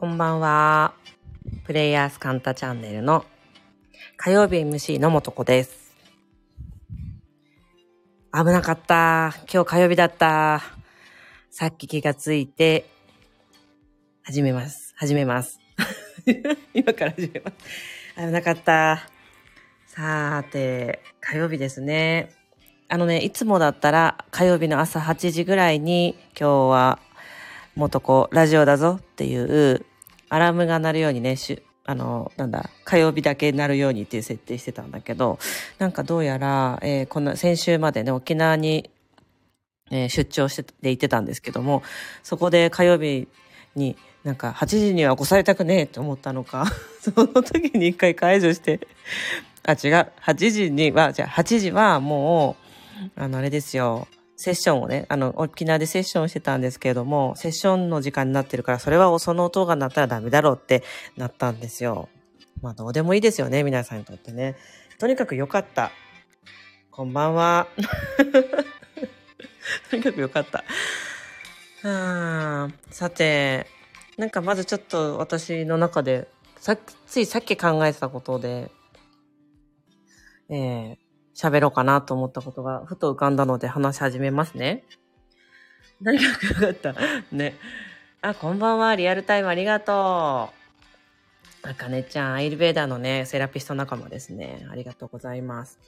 こんばんは。プレイヤースカンタチャンネルの火曜日 MC のもとこです。危なかった。今日火曜日だった。さっき気がついて、始めます。始めます。今から始めます。危なかった。さーて、火曜日ですね。あのね、いつもだったら火曜日の朝8時ぐらいに今日は元子ラジオだぞっていうアラームが鳴るようにね、あの、なんだ、火曜日だけ鳴るようにっていう設定してたんだけど、なんかどうやら、えーこの先週までね、沖縄に、えー出張してて行ってたんですけども、そこで火曜日になんか8時には起こされたくねえと思ったのか、その時に一回解除して、あ、違う、8時には、じゃあ8時はもう、あの、あれですよ、セッションをね、あの、沖縄でセッションしてたんですけれども、セッションの時間になってるから、それはその音が鳴ったらダメだろうってなったんですよ。まあ、どうでもいいですよね、皆さんにとってね。とにかく良かった。こんばんは。とにかく良かった。はあさて、なんかまずちょっと私の中で、さ、ついさっき考えてたことで、えー、喋ろうかなと思ったことがふと浮かんだので話し始めますね。何が良かったね。あ、こんばんは。リアルタイムありがとう。あかねちゃん、アイルベーダーのね、セラピスト仲間ですね。ありがとうございます。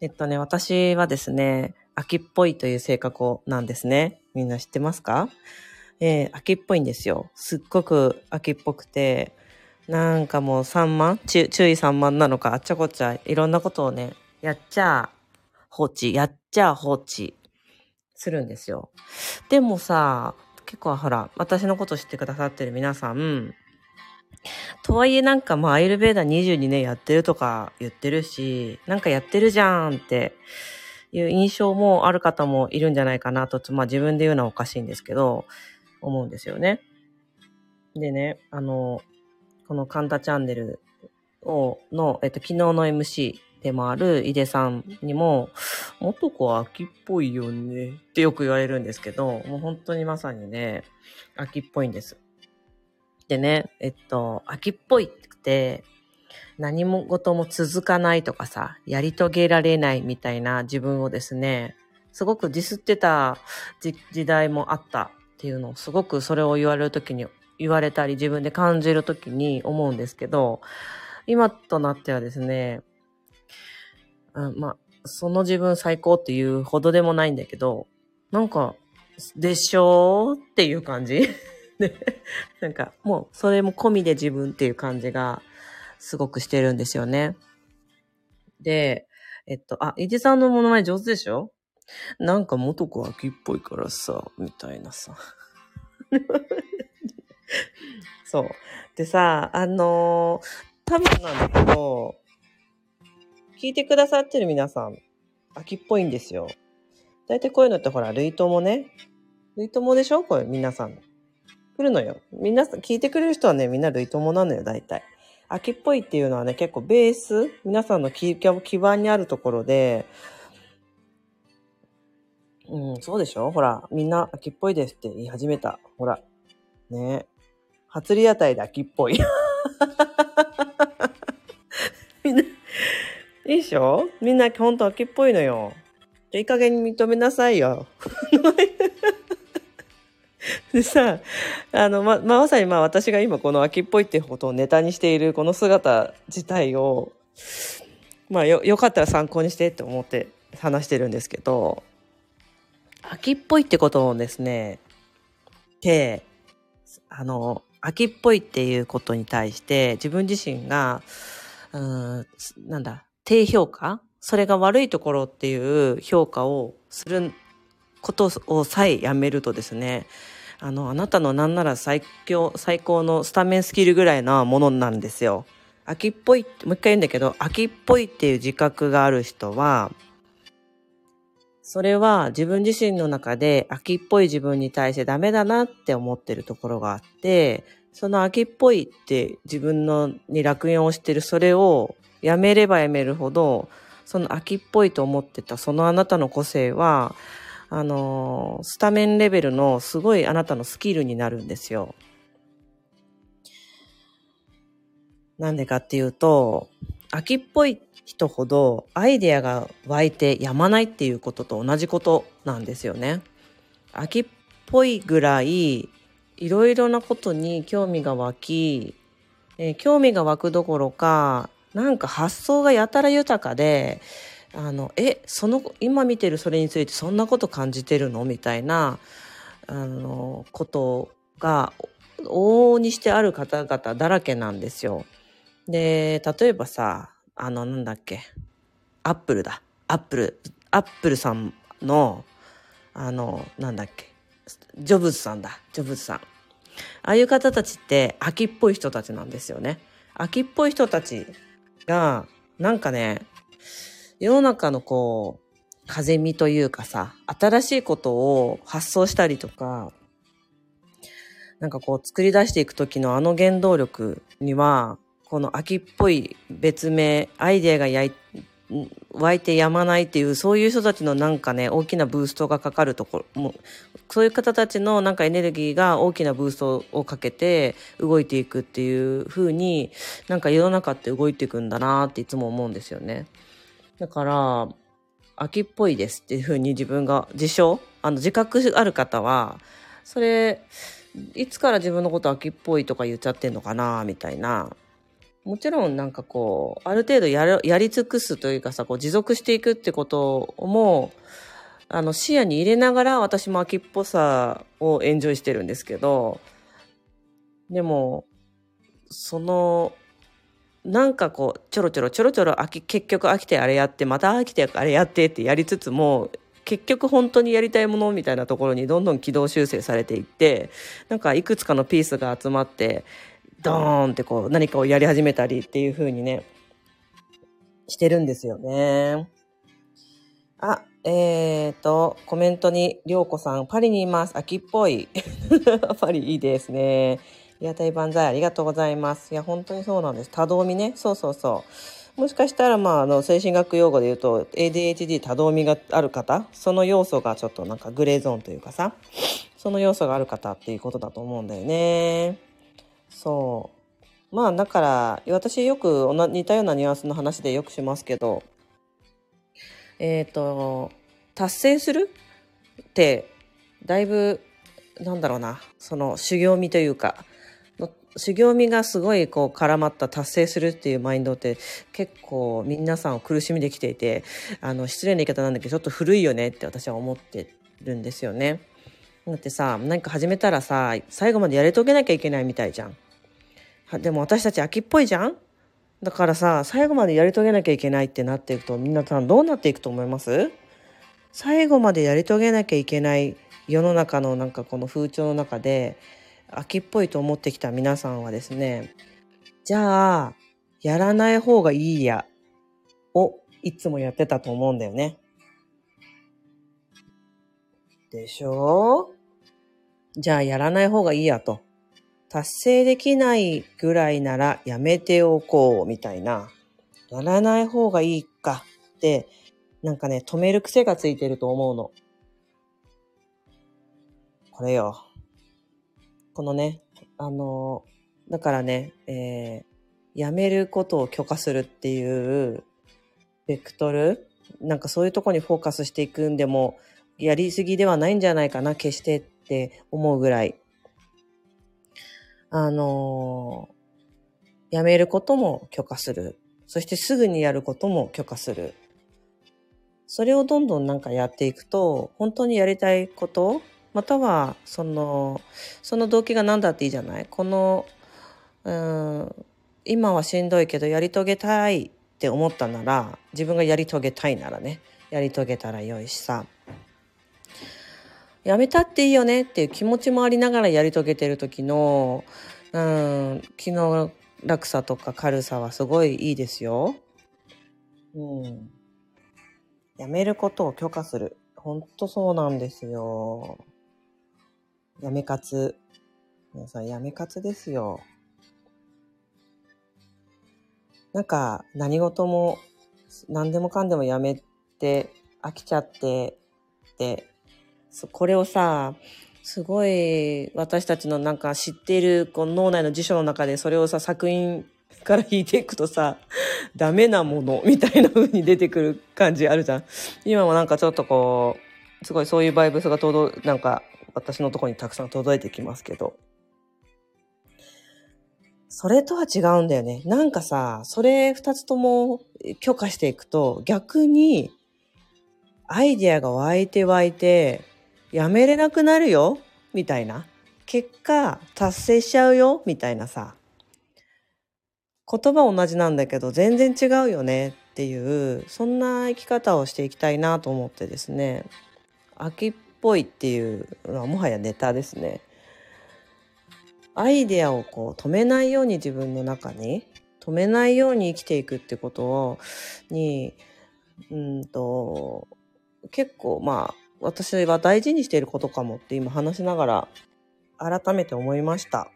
えっとね、私はですね、秋っぽいという性格なんですね。みんな知ってますか？えー、秋っぽいんですよ。すっごく秋っぽくて、なんかもう散漫注注意散漫なのか、あっちゃこっちゃいろんなことをね、やっちゃ放置、やっちゃ放置するんですよ。でもさ、結構ほら、私のこと知ってくださってる皆さん、とはいえなんかまあアイルベーダー22年やってるとか言ってるし、なんかやってるじゃんっていう印象もある方もいるんじゃないかなと、まあ自分で言うのはおかしいんですけど、思うんですよね。でね、あの、このカンタチャンネルを、の、えっと、昨日の MC でもある井出さんにも、元子は秋っぽいよねってよく言われるんですけど、もう本当にまさにね、秋っぽいんです。でね、えっと、秋っぽいって、何も事も続かないとかさ、やり遂げられないみたいな自分をですね、すごくディスってた時代もあったっていうのを、すごくそれを言われるときに、言われたり自分で感じるときに思うんですけど、今となってはですね、あまあ、その自分最高っていうほどでもないんだけど、なんか、でしょうっていう感じ？ねなんか、もう、それも込みで自分っていう感じが、すごくしてるんですよね。で、えっと、あ、伊地さんのモノマネ上手でしょ？なんか元子秋っぽいからさ、みたいなさ。そう。でさ、あのー多分なんだけど、聞いてくださってる皆さん、秋っぽいんですよ。だいたいこういうのってほら、類友ね。類友でしょ？これ皆さん。来るのよ。みんな、聞いてくれる人はね、みんな類友なのよ、大体。秋っぽいっていうのはね、結構ベース、皆さんの基基盤にあるところで、うん、そうでしょ？ほら、みんな秋っぽいですって言い始めた。ほら。ね初リアタイで秋っぽい。みんな、いいでしょ？みんなほんと秋っぽいのよ。いい加減に認めなさいよ。でさ、あの、ま、まあまさにまあ私が今この秋っぽいってことをネタにしているこの姿自体を、まあよ、よかったら参考にしてって思って話してるんですけど、秋っぽいってことをですね、で、あの、秋っぽいっていうことに対して自分自身が、うん、なんだ、低評価？それが悪いところっていう評価をすることをさえやめるとですね、あの、あなたのなんなら最強、最高のスタメンスキルぐらいなものなんですよ。秋っぽい、もう一回言うんだけど、秋っぽいっていう自覚がある人は、それは自分自身の中で秋っぽい自分に対してダメだなって思ってるところがあって、その秋っぽいって自分のに落印をしてるそれをやめればやめるほど、その秋っぽいと思ってたそのあなたの個性は、あのスタメンレベルのすごいあなたのスキルになるんですよ。なんでかっていうと、秋っぽい人ほどアイデアが湧いてやまないっていうことと同じことなんですよね。秋っぽいぐらいいろいろなことに興味が湧き、えー、興味が湧くどころかなんか発想がやたら豊かであのえその今見てるそれについてそんなこと感じてるのみたいなあのことが往々にしてある方々だらけなんですよ。で例えばさあのなんだっけアップルだアップルアップルさんのあのなんだっけジョブズさんだジョブズさんああいう方たちって秋っぽい人たちなんですよね。秋っぽい人たちがなんかね世の中のこう、風味というかさ、新しいことを発想したりとか、なんかこう作り出していく時のあの原動力には、この秋っぽい別名、アイデアがやい湧いてやまないっていう、そういう人たちのなんかね、大きなブーストがかかるところ、もそういう方たちのなんかエネルギーが大きなブーストをかけて動いていくっていう風に、なんか世の中って動いていくんだなっていつも思うんですよね。だから、秋っぽいですっていうふうに自分が自称、あの自覚ある方は、それ、いつから自分のこと秋っぽいとか言っちゃってんのかなみたいな。もちろんなんかこう、ある程度ややり尽くすというかさ、こう持続していくってことも、あの視野に入れながら私も秋っぽさをエンジョイしてるんですけど、でも、そのなんかこうちょろちょろちょろちょろ飽き結局飽きてあれやってまた飽きてあれやってってやりつつも結局本当にやりたいものみたいなところにどんどん軌道修正されていってなんかいくつかのピースが集まってドーンってこう何かをやり始めたりっていう風にねしてるんですよね。あ、えーと、コメントに、りょうこさん、パリにいます。秋っぽい。パリいいですね。リアタイ万歳ありがとうございます。いや、本当にそうなんです。多動味ね。そうそうそう。もしかしたら、まあ、あの、精神学用語で言うと、ADHD 多動味がある方、その要素がちょっとなんかグレーゾーンというかさ、その要素がある方っていうことだと思うんだよね。そう。まあ、だから、私よく似たようなニュアンスの話でよくしますけど、えっ、ー、と、達成するって、だいぶ、なんだろうな、その修行味というか、修行味がすごいこう絡まった達成するっていうマインドって結構皆さんを苦しみできていて、あの、失礼な言い方なんだけど、ちょっと古いよねって私は思ってるんですよね。だってさ、何か始めたらさ、最後までやり遂げなきゃいけないみたいじゃん。でも私たち秋っぽいじゃん？だからさ、最後までやり遂げなきゃいけないってなっていくと、皆さんどうなっていくと思います？最後までやり遂げなきゃいけない世の中のなんかこの風潮の中で、秋っぽいと思ってきた皆さんはですね、じゃあ、やらない方がいいや、をいつもやってたと思うんだよね。でしょ？じゃあやらない方がいいやと。達成できないぐらいならやめておこうみたいな。やらない方がいいかって、なんかね、止める癖がついてると思うの。これよ。このね、あの、だからね、えー、やめることを許可するっていう、ベクトル？なんかそういうとこにフォーカスしていくんでも、やりすぎではないんじゃないかな、決してって思うぐらい。あのやめることも許可する。そしてすぐにやることも許可する。それをどんどんなんかやっていくと、本当にやりたいことまたは、その、その動機が何だっていいじゃない？この、うん、今はしんどいけどやり遂げたいって思ったなら、自分がやり遂げたいならね、やり遂げたらよいしさ。やめたっていいよねっていう気持ちもありながらやり遂げてる時の、うん、気の楽さとか軽さはすごいいいですよ。うん。やめることを許可する。ほんとそうなんですよ。やめ活。皆さん、やめ活ですよ。なんか、何事も、何でもかんでもやめて、飽きちゃって、で、これをさ、すごい私たちのなんか知ってるこの脳内の辞書の中でそれをさ作品から引いていくとさ、ダメなものみたいな風に出てくる感じあるじゃん。今もなんかちょっとこう、すごいそういうバイブスが届、なんか私のところにたくさん届いてきますけど。それとは違うんだよね。なんかさ、それ二つとも許可していくと、逆に、アイディアが湧いて湧いて、やめれなくなるよみたいな。結果、達成しちゃうよみたいなさ。言葉同じなんだけど、全然違うよねっていう、そんな生き方をしていきたいなと思ってですね。秋っぽいっていうのはもはやネタですね。アイデアをこう止めないように自分の中に止めないように生きていくってことをにうんと結構まあ私は大事にしていることかもって今話しながら改めて思いました。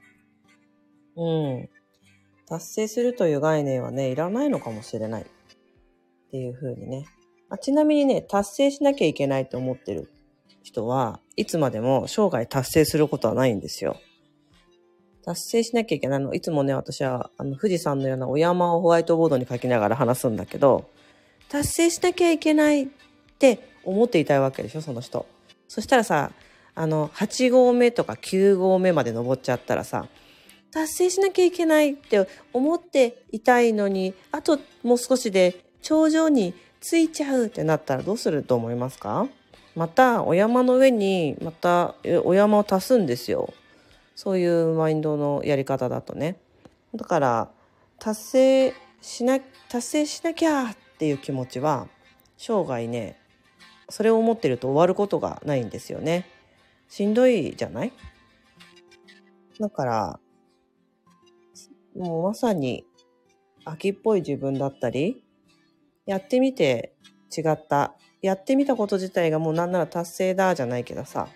うん。達成するという概念はね、いらないのかもしれない。っていうふうにね。あちなみにね、達成しなきゃいけないと思ってる人はいつまでも生涯達成することはないんですよ。達成しなきゃいけないの。いつもね、私は、あの、富士山のようなお山をホワイトボードに書きながら話すんだけど、達成しなきゃいけないって思っていたいわけでしょ、その人。そしたらさ、あの、8合目とか9合目まで登っちゃったらさ、達成しなきゃいけないって思っていたいのに、あともう少しで頂上に着いちゃうってなったらどうすると思いますか？また、お山の上に、また、お山を足すんですよ。そういうマインドのやり方だとね。だから、達成しな、達成しなきゃっていう気持ちは、生涯ね、それを思ってると終わることがないんですよね。しんどいじゃない？だから、もうまさに秋っぽい自分だったり、やってみて違った。やってみたこと自体がもうなんなら達成だじゃないけどさ、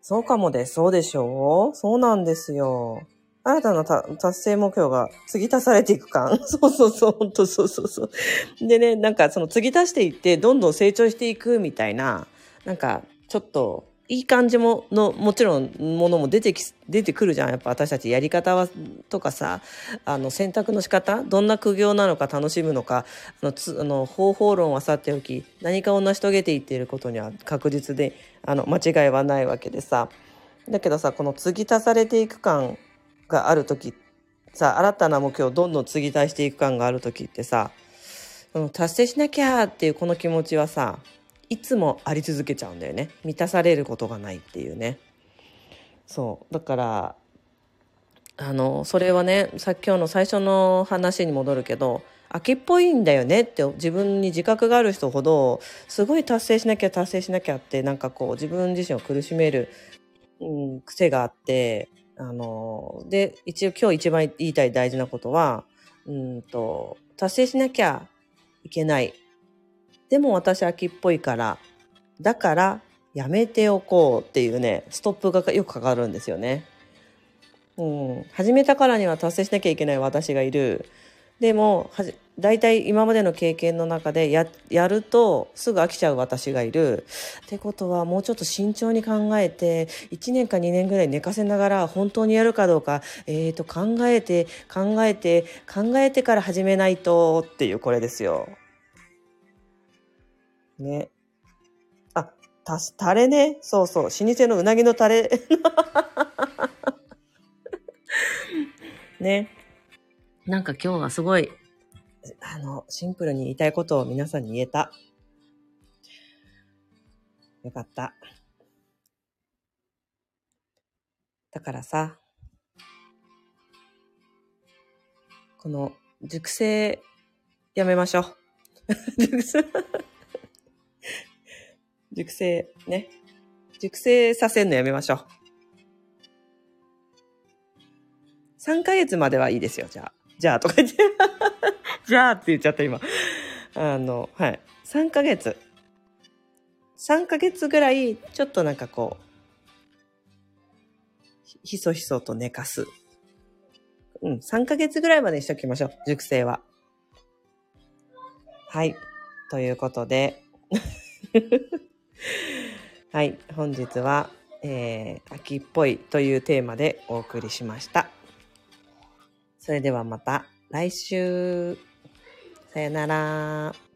そうかもです。そうでしょうそうなんですよ。新たな達成目標が継ぎ足されていく感。そうそうそう、ほんとそうそうそう。でね、なんかその継ぎ足していって、どんどん成長していくみたいな、なんかちょっといい感じものもちろんものも出てき出てくるじゃんやっぱ私たちやり方はとかさあの選択の仕方どんな苦行なのか楽しむのかあのつあの方法論はさておき何かを成し遂げていっていることには確実であの間違いはないわけでさだけどさこの継ぎ足されていく感がある時さ新たな目標をどんどん継ぎ足していく感がある時ってさ達成しなきゃっていうこの気持ちはさいつもあり続けちゃうんだよね。満たされることがないっていうね。そう。だからあのそれはねさっき今日の最初の話に戻るけど秋っぽいんだよねって自分に自覚がある人ほどすごい達成しなきゃ達成しなきゃってなんかこう自分自身を苦しめる、うん、癖があってあので一応今日一番言いたい大事なことはうんと達成しなきゃいけないでも私秋っぽいから、だからやめておこうっていうね、ストップがよくかかるんですよね。うん。始めたからには達成しなきゃいけない私がいる。でも、はじ、大体今までの経験の中でや、やるとすぐ飽きちゃう私がいる。ってことはもうちょっと慎重に考えて、1年か2年ぐらい寝かせながら本当にやるかどうか、えーと考えて、考えて、考えてから始めないとっていうこれですよ。ね。あ、たし、タレね。そうそう。老舗のうなぎのタレ。ね。なんか今日はすごい、あの、シンプルに言いたいことを皆さんに言えた。よかった。だからさ、この熟成やめましょう。熟 成熟成、ね。熟成させるのやめましょう。3ヶ月まではいいですよ、じゃあ。じゃあ、とか言って。じゃあって言っちゃった今。あの、はい。3ヶ月。3ヶ月ぐらい、ちょっとなんかこう、ひそひそと寝かす。うん、3ヶ月ぐらいまでにしときましょう、熟成は。はい。ということで。はい、本日は、えー、秋っぽいというテーマでお送りしました。それではまた来週。さよなら。